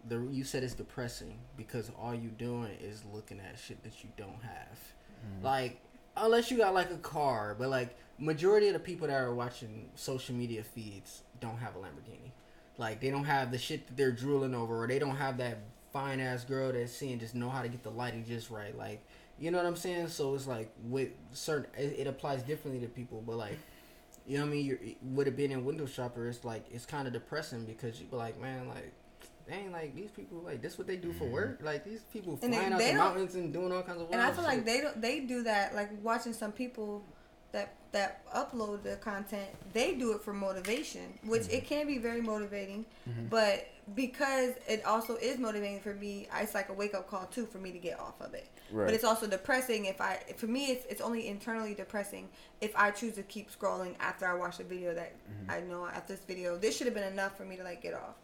[SPEAKER 2] the you said it's depressing because all you doing is looking at shit that you don't have.
[SPEAKER 3] Mm-hmm.
[SPEAKER 2] Like, unless you got like a car, but like majority of the people that are watching social media feeds don't have a Lamborghini. Like they don't have the shit that they're drooling over, or they don't have that fine ass girl that's seeing just know how to get the lighting just right. Like, you know what I'm saying? So it's like with certain, it, it applies differently to people, but like. You know what I mean? You're, with it being in window shopper, it's like it's kind of depressing because you be like, man, like, dang, like these people, like this what they do for mm-hmm. work. Like these people
[SPEAKER 1] And they-
[SPEAKER 2] flying out
[SPEAKER 1] they
[SPEAKER 2] the mountains and doing all kinds of.
[SPEAKER 1] And I feel
[SPEAKER 2] shit.
[SPEAKER 1] like they don't, they do that, like, watching some people that that upload the content, they do it for motivation, which
[SPEAKER 3] Mm-hmm.
[SPEAKER 1] it can be very motivating. But because it also is motivating for me, it's like a wake up call too for me to get off of it.
[SPEAKER 3] Right.
[SPEAKER 1] But it's also depressing if I, for me, it's it's only internally depressing if I choose to keep scrolling after I watch a video that
[SPEAKER 3] Mm-hmm.
[SPEAKER 1] I know after this video this should have been enough for me to like get off.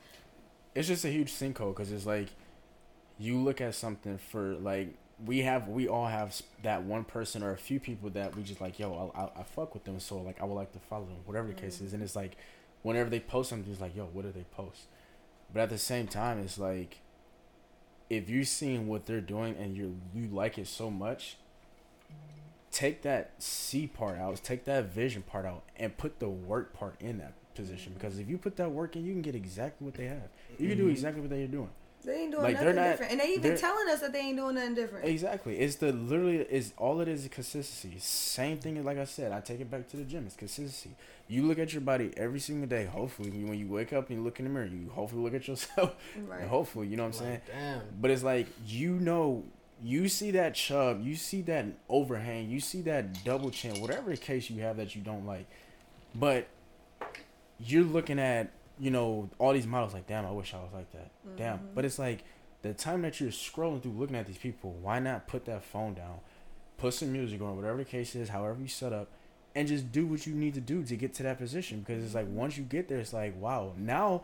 [SPEAKER 3] it's just a huge sinkhole because it's like you look at something for like we have we all have that one person or a few people that we just like yo I, I, I fuck with them so like I would like to follow them whatever the case is. And it's like whenever they post something it's like yo what do they post? But at the same time it's like if you're seeing what they're doing and you you like it so much take that C part out take that vision part out and put the work part in that position. Because if you put that work in you can get exactly what they have. You can do
[SPEAKER 2] Mhm.
[SPEAKER 3] exactly what they're doing
[SPEAKER 1] They ain't doing
[SPEAKER 3] Like,
[SPEAKER 1] nothing
[SPEAKER 3] not-
[SPEAKER 1] different, and they even
[SPEAKER 3] they're-
[SPEAKER 1] telling us that they ain't doing nothing different.
[SPEAKER 3] Exactly. It's the literally is all it is is consistency. Same thing like I said. I take it back to the gym. It's consistency. You look at your body every single day. Hopefully, when you wake up and you look in the mirror, you hopefully look at yourself.
[SPEAKER 1] Right.
[SPEAKER 3] And hopefully, you know what I'm saying.
[SPEAKER 2] Damn.
[SPEAKER 3] But it's like you know, you see that chub, you see that overhang, you see that double chin, whatever case you have that you don't like. But you're looking at you know all these models like, damn, I wish I was like that. Damn.
[SPEAKER 1] Mhm.
[SPEAKER 3] But it's like the time that you're scrolling through looking at these people, why not put that phone down, put some music on, whatever the case is, however you set up, and just do what you need to do to get to that position. Because it's like once you get there, it's like wow, now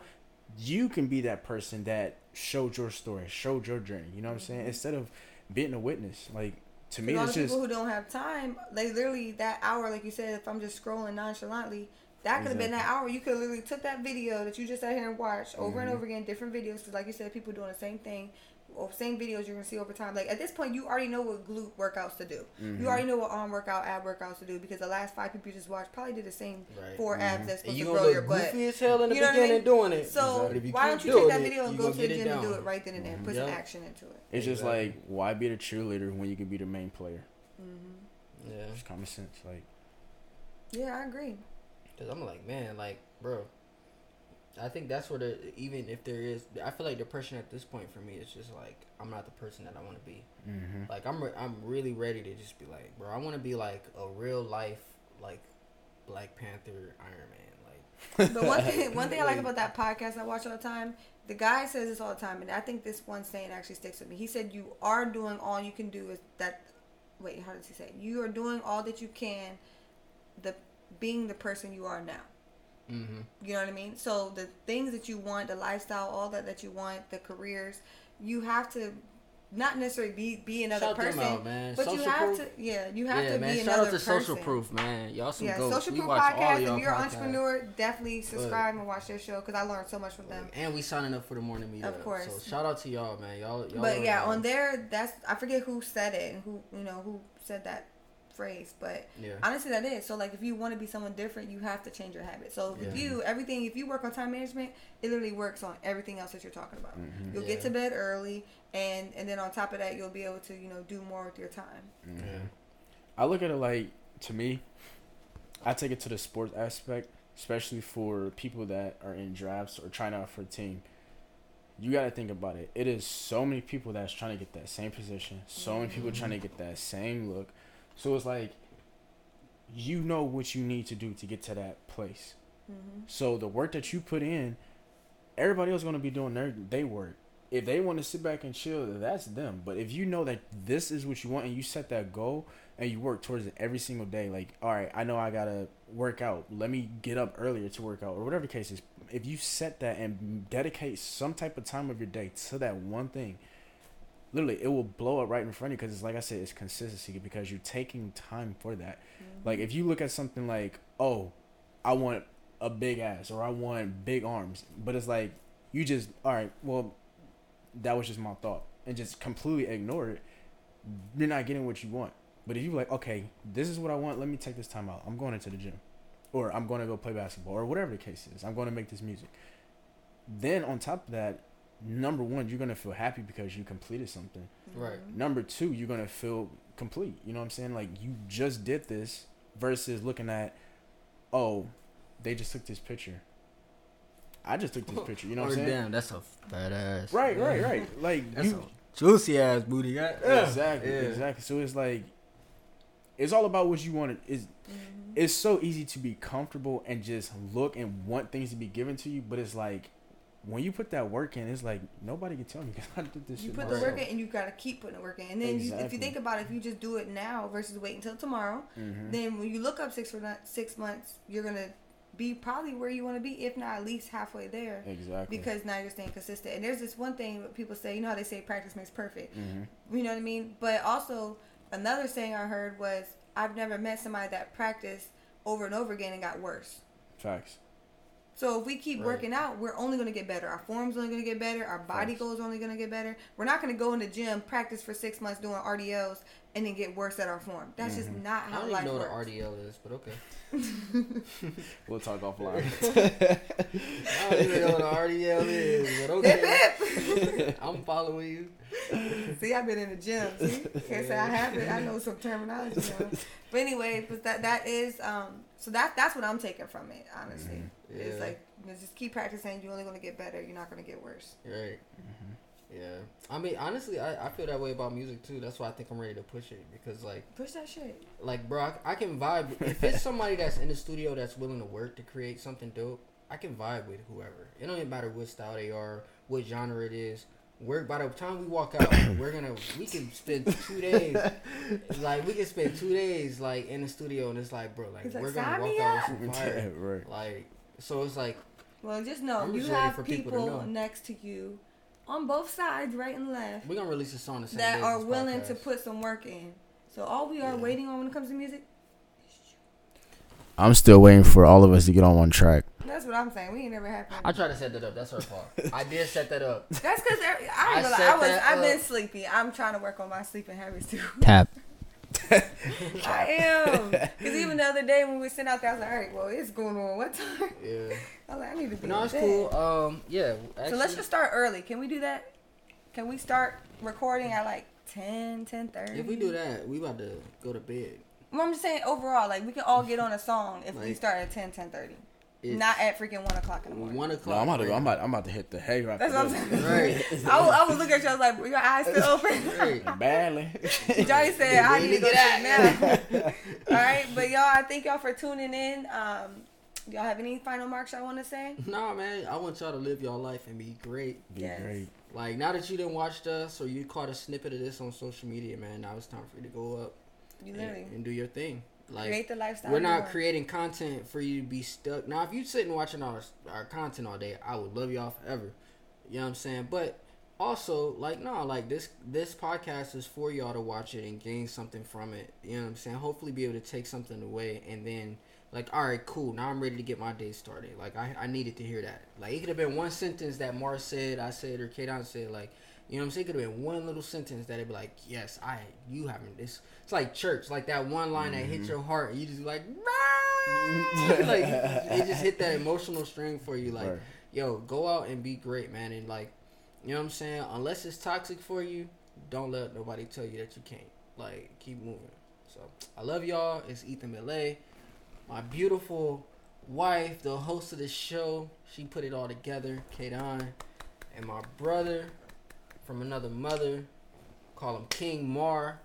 [SPEAKER 3] you can be that person that showed your story, showed your journey. You know what I'm saying?
[SPEAKER 1] Mhm.
[SPEAKER 3] Instead of being a witness, like to me, it's just
[SPEAKER 1] people who don't have time, they literally that hour, like you said, if I'm just scrolling nonchalantly, that could have been that hour. You could literally took that video that you just sat here and watched over and
[SPEAKER 3] Mhm.
[SPEAKER 1] over again, different videos. Because like you said, people doing the same thing. or same videos you're gonna see over time. Like at this point, you already know what glute workouts to do.
[SPEAKER 3] Mhm.
[SPEAKER 1] You already know what arm workout, ab workouts to do because the last five people you just watched probably did the same
[SPEAKER 2] Right.
[SPEAKER 1] four
[SPEAKER 3] Mhm.
[SPEAKER 1] abs that's
[SPEAKER 2] And
[SPEAKER 1] supposed
[SPEAKER 2] you
[SPEAKER 1] to
[SPEAKER 2] gonna
[SPEAKER 1] grow your
[SPEAKER 2] look
[SPEAKER 1] butt.
[SPEAKER 2] goofy as hell in the
[SPEAKER 1] You know what I
[SPEAKER 2] beginning
[SPEAKER 1] mean?
[SPEAKER 2] doing it.
[SPEAKER 1] So
[SPEAKER 2] But if you
[SPEAKER 1] why don't you
[SPEAKER 2] doing
[SPEAKER 1] take that
[SPEAKER 2] it,
[SPEAKER 1] video and go
[SPEAKER 2] gonna
[SPEAKER 1] the gym and do it right then and there? Put some action into it.
[SPEAKER 3] It's just
[SPEAKER 2] Exactly.
[SPEAKER 3] like why be the cheerleader when you can be the main player?
[SPEAKER 1] hmm
[SPEAKER 2] Yeah.
[SPEAKER 3] It's common sense. Like
[SPEAKER 1] Yeah, I agree.
[SPEAKER 2] Cause I'm like, man, like, bro. I think that's where the even if there is, I feel like depression at this point for me is just like I'm not the person that I want to be.
[SPEAKER 3] mm-hmm.
[SPEAKER 2] Like I'm re- I'm really ready to just be like, bro, I want to be like a real life like Black Panther Iron Man. Like
[SPEAKER 1] But one thing, one thing I like about that podcast I watch all the time, the guy says this all the time, and I think this one saying actually sticks with me. He said, "You are doing all you can do is that." Wait, how does he say? it? You are doing all that you can, the being the person you are now.
[SPEAKER 2] mm-hmm.
[SPEAKER 1] You know what I mean? So the things that you want, the lifestyle, all that that you want, the careers, you have to not necessarily be be another
[SPEAKER 2] Shout
[SPEAKER 1] person,
[SPEAKER 2] out, man.
[SPEAKER 1] but you have
[SPEAKER 2] proof.
[SPEAKER 1] to yeah, you have
[SPEAKER 2] yeah,
[SPEAKER 1] to
[SPEAKER 2] man.
[SPEAKER 1] be
[SPEAKER 2] Shout
[SPEAKER 1] another
[SPEAKER 2] out to
[SPEAKER 1] person.
[SPEAKER 2] Social Proof, man. Y'all some
[SPEAKER 1] Yeah,
[SPEAKER 2] goats.
[SPEAKER 1] Social
[SPEAKER 2] We
[SPEAKER 1] Proof
[SPEAKER 2] watch all
[SPEAKER 1] podcast. If you're an entrepreneur, definitely subscribe and watch their show because I learned so much from them.
[SPEAKER 2] And we signing up for the morning meetup.
[SPEAKER 1] Of course.
[SPEAKER 2] So shout out to y'all, man. Y'all, y'all.
[SPEAKER 1] But yeah, on there, that's I forget who said it and who you know who said that phrase, but
[SPEAKER 2] Yeah.
[SPEAKER 1] honestly, that is so. Like, if you want to be someone different, you have to change your habits. So with
[SPEAKER 2] Yeah.
[SPEAKER 1] you, everything if you work on time management, it literally works on everything else that you're talking about.
[SPEAKER 3] Mhm.
[SPEAKER 1] You'll
[SPEAKER 2] Yeah.
[SPEAKER 1] get to bed early, and and then on top of that, you'll be able to you know do more with your time.
[SPEAKER 3] Mm-hmm.
[SPEAKER 2] Yeah.
[SPEAKER 3] I look at it like to me, I take it to the sports aspect, especially for people that are in drafts or trying out for a team. You got to think about it. It is so many people that's trying to get that same position. So many people trying to get that same look. So it's like you know what you need to do to get to that place.
[SPEAKER 1] Mm-hmm.
[SPEAKER 3] So the work that you put in, everybody else going to be doing their they work. If they want to sit back and chill, that's them. But if you know that this is what you want and you set that goal and you work towards it every single day, like, all right, I know I gotta work out. Let me get up earlier to work out, or whatever the case is. If you set that and dedicate some type of time of your day to that one thing, literally, it will blow up right in front of you. Because it's like I said, it's consistency because you're taking time for that. Mm-hmm. Like if you look at something like, oh, I want a big ass or I want big arms, but it's like you just all right, well, that was just my thought and just completely ignore it. You're not getting what you want. But if you like, okay, this is what I want, let me take this time out. I'm going into the gym, or I'm going to go play basketball, or whatever the case is. I'm going to make this music. Then on top of that, number one, you're gonna feel happy because you completed something
[SPEAKER 2] Right.
[SPEAKER 3] number two you're gonna feel complete you know what i'm saying like you just did this versus looking at oh they just took this picture i just took this picture you know what i'm saying
[SPEAKER 2] damn, that's a fat ass.
[SPEAKER 3] right right right like
[SPEAKER 2] That's
[SPEAKER 3] you
[SPEAKER 2] a juicy ass booty. Yeah.
[SPEAKER 3] exactly
[SPEAKER 2] Yeah.
[SPEAKER 3] exactly so it's like it's all about what you want to is
[SPEAKER 1] Mm-hmm.
[SPEAKER 3] it's so easy to be comfortable and just look and want things to be given to you but it's like when you put that work in it's like nobody can tell me because i did this
[SPEAKER 1] You
[SPEAKER 3] shit
[SPEAKER 1] put the work in, and you gotta keep putting the work in. And then you, if you think about it, if you just do it now versus wait until tomorrow,
[SPEAKER 3] Mhm.
[SPEAKER 1] then when you look up six for six months, you're gonna be probably where you want to be, if not at least halfway there,
[SPEAKER 3] exactly
[SPEAKER 1] because now you're staying consistent. And there's this one thing that people say, you know how they say practice makes perfect.
[SPEAKER 3] hmm
[SPEAKER 1] You know what I mean? But also another saying I heard was, I've never met somebody that practiced over and over again and got worse.
[SPEAKER 3] facts
[SPEAKER 1] So if we keep
[SPEAKER 2] Right.
[SPEAKER 1] working out, we're only going to get better. Our form's only going to get better. Our body goals only going to get better. We're not going to go in the gym, practice for six months doing RDLs, and then get worse at our form. That's just
[SPEAKER 3] Mhm.
[SPEAKER 1] not
[SPEAKER 2] I
[SPEAKER 1] how
[SPEAKER 2] don't
[SPEAKER 1] life
[SPEAKER 2] even know
[SPEAKER 1] works.
[SPEAKER 2] what RDL is, but okay.
[SPEAKER 3] we'll talk offline
[SPEAKER 2] I don't even know what RDL is, but
[SPEAKER 1] Hip
[SPEAKER 2] okay.
[SPEAKER 1] hip.
[SPEAKER 2] I'm following you.
[SPEAKER 1] See, I've been in the gym. See, can't say I haven't. I know some terminology now. But anyway, but that that is um. So that that's what I'm taking from it. Honestly,
[SPEAKER 2] Mhm.
[SPEAKER 1] it's like you know, just keep practicing. You're only going to get better. You're not going to get worse.
[SPEAKER 2] Right.
[SPEAKER 3] Mhm.
[SPEAKER 2] Yeah. I mean, honestly, I, I feel that way about music too. That's why I think I'm ready to push it because, like,
[SPEAKER 1] Push that shit.
[SPEAKER 2] like, bro, I, I can vibe. if it's somebody that's in the studio that's willing to work to create something dope, I can vibe with whoever. It don't even matter what style they are, what genre it is. We're by the time we walk out, we're gonna we can spend two days, like we can spend two days like in the studio, and it's like, bro, like
[SPEAKER 1] like,
[SPEAKER 2] we're gonna walk out
[SPEAKER 1] up."
[SPEAKER 2] with some fire.
[SPEAKER 3] right.
[SPEAKER 2] Like, so it's like,
[SPEAKER 1] Well, just know
[SPEAKER 2] I'm
[SPEAKER 1] you
[SPEAKER 2] just
[SPEAKER 1] have
[SPEAKER 2] for people to know.
[SPEAKER 1] next to you, on both sides, right and left.
[SPEAKER 2] we're gonna release a song the same
[SPEAKER 1] that are
[SPEAKER 2] this
[SPEAKER 1] willing to put some work in. So all we are
[SPEAKER 2] Yeah.
[SPEAKER 1] waiting on when it comes to music.
[SPEAKER 3] I'm still waiting for all of us to get on one track.
[SPEAKER 1] That's what I'm saying. We ain't never happened.
[SPEAKER 2] I tried to set that up. That's her fault. I did set that up.
[SPEAKER 1] That's because I,
[SPEAKER 2] I
[SPEAKER 1] ain't gonna lie,
[SPEAKER 2] set
[SPEAKER 1] I was.
[SPEAKER 2] that
[SPEAKER 1] I've been sleepy. I'm trying to work on my sleeping habits too.
[SPEAKER 2] Tap.
[SPEAKER 1] I am. Because even the other day when we sent out there, I was like, all right, well, it's going on. What time?
[SPEAKER 2] Yeah.
[SPEAKER 1] I was like, I need to be.
[SPEAKER 2] No, it's
[SPEAKER 1] bed.
[SPEAKER 2] cool. Um, yeah. Actually,
[SPEAKER 1] So let's just start early. Can we do that? Can we start recording at like 10, 10
[SPEAKER 2] If we do that, we about to go to bed.
[SPEAKER 1] Well, I'm just saying overall, like we can all get on a song if we start at 10, 10 30.
[SPEAKER 2] It's
[SPEAKER 1] Not at freaking 1 o'clock in the morning.
[SPEAKER 2] one o'clock.
[SPEAKER 3] No,
[SPEAKER 2] o'clock.
[SPEAKER 3] I'm about to go. I'm about. I'm about to hit the hay right.
[SPEAKER 1] That's what I'm saying.
[SPEAKER 2] Right.
[SPEAKER 1] I, was, I was looking at you, I was like, your eyes still open?
[SPEAKER 2] Right.
[SPEAKER 3] this. Badly.
[SPEAKER 1] Johnny said, I need to go
[SPEAKER 2] need to
[SPEAKER 1] to now. All right, but y'all, I thank y'all for tuning in. Um, y'all have any final marks y'all want to say?
[SPEAKER 2] Nah, man. I want y'all to live your life and be great.
[SPEAKER 3] Be
[SPEAKER 1] Yes.
[SPEAKER 3] great.
[SPEAKER 2] Like now that you didn't watch us or you caught a snippet of this on social media, man. Now it's time for you to go up
[SPEAKER 1] You
[SPEAKER 2] and,
[SPEAKER 1] literally
[SPEAKER 2] and do your thing. Like
[SPEAKER 1] create the lifestyle.
[SPEAKER 2] we're not creating content for you to be stuck. Now, if you sitting watching our our content all day, I would love y'all forever. You know what I'm saying? But also, like, no, like this this podcast is for y'all to watch it and gain something from it. You know what I'm saying? Hopefully, be able to take something away and then. Like, all right, cool. Now I'm ready to get my day started. Like, I, I needed to hear that. Like, it could have been one sentence that Mars said, I said, or Kaydon said. Like, you know what I'm saying? It could have been one little sentence that it'd be like, yes, I, you having this. It's like church, like that one line that hits mm-hmm. your heart, and you just be like, like it just hit that emotional string for you. Like,
[SPEAKER 3] Right.
[SPEAKER 2] yo, go out and be great, man. And like, you know what I'm saying? Unless it's toxic for you, don't let nobody tell you that you can't. Like, keep moving. So I love y'all. It's Ethan Belay, my beautiful wife, the host of the show. She put it all together, Kaydon, and my brother from another mother. Call him King Mar.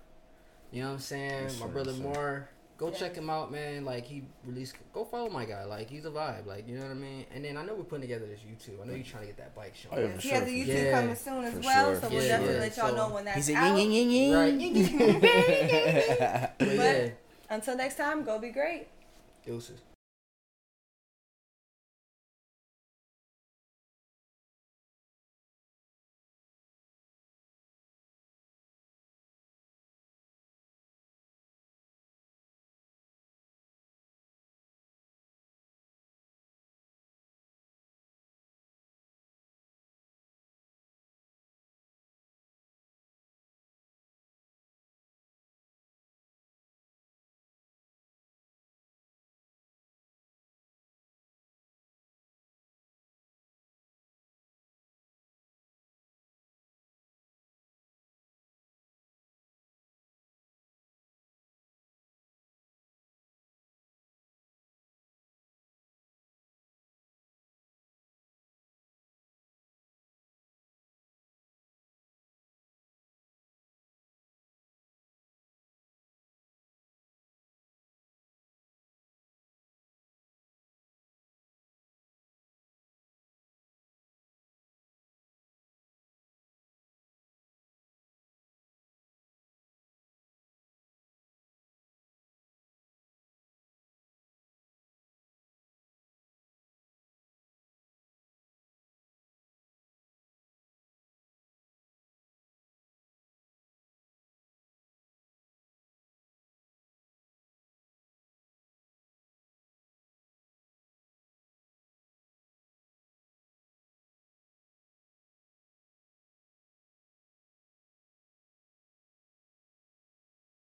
[SPEAKER 2] You know what I'm saying?
[SPEAKER 3] Yes,
[SPEAKER 2] my
[SPEAKER 3] sir,
[SPEAKER 2] brother
[SPEAKER 3] yes, sir.
[SPEAKER 2] Mar. Go
[SPEAKER 1] Yeah.
[SPEAKER 2] check him out, man. Like he released. Go follow my guy. Like he's a vibe. Like you know what I mean. And then I know we're putting together this YouTube. I know you're trying to get that bike show.
[SPEAKER 3] Oh, yeah,
[SPEAKER 1] Yes,
[SPEAKER 3] for
[SPEAKER 1] he
[SPEAKER 3] sure,
[SPEAKER 1] has a YouTube
[SPEAKER 2] sure.
[SPEAKER 1] coming soon as
[SPEAKER 3] For
[SPEAKER 1] well,
[SPEAKER 3] sure,
[SPEAKER 1] so
[SPEAKER 3] for
[SPEAKER 1] we'll
[SPEAKER 2] sure.
[SPEAKER 1] definitely let y'all
[SPEAKER 2] So-
[SPEAKER 1] know when that's
[SPEAKER 3] He's a
[SPEAKER 1] out.
[SPEAKER 3] ying ying ying
[SPEAKER 2] Right. But
[SPEAKER 1] But-
[SPEAKER 2] yeah,
[SPEAKER 1] Until next time, go be great.
[SPEAKER 2] deuces.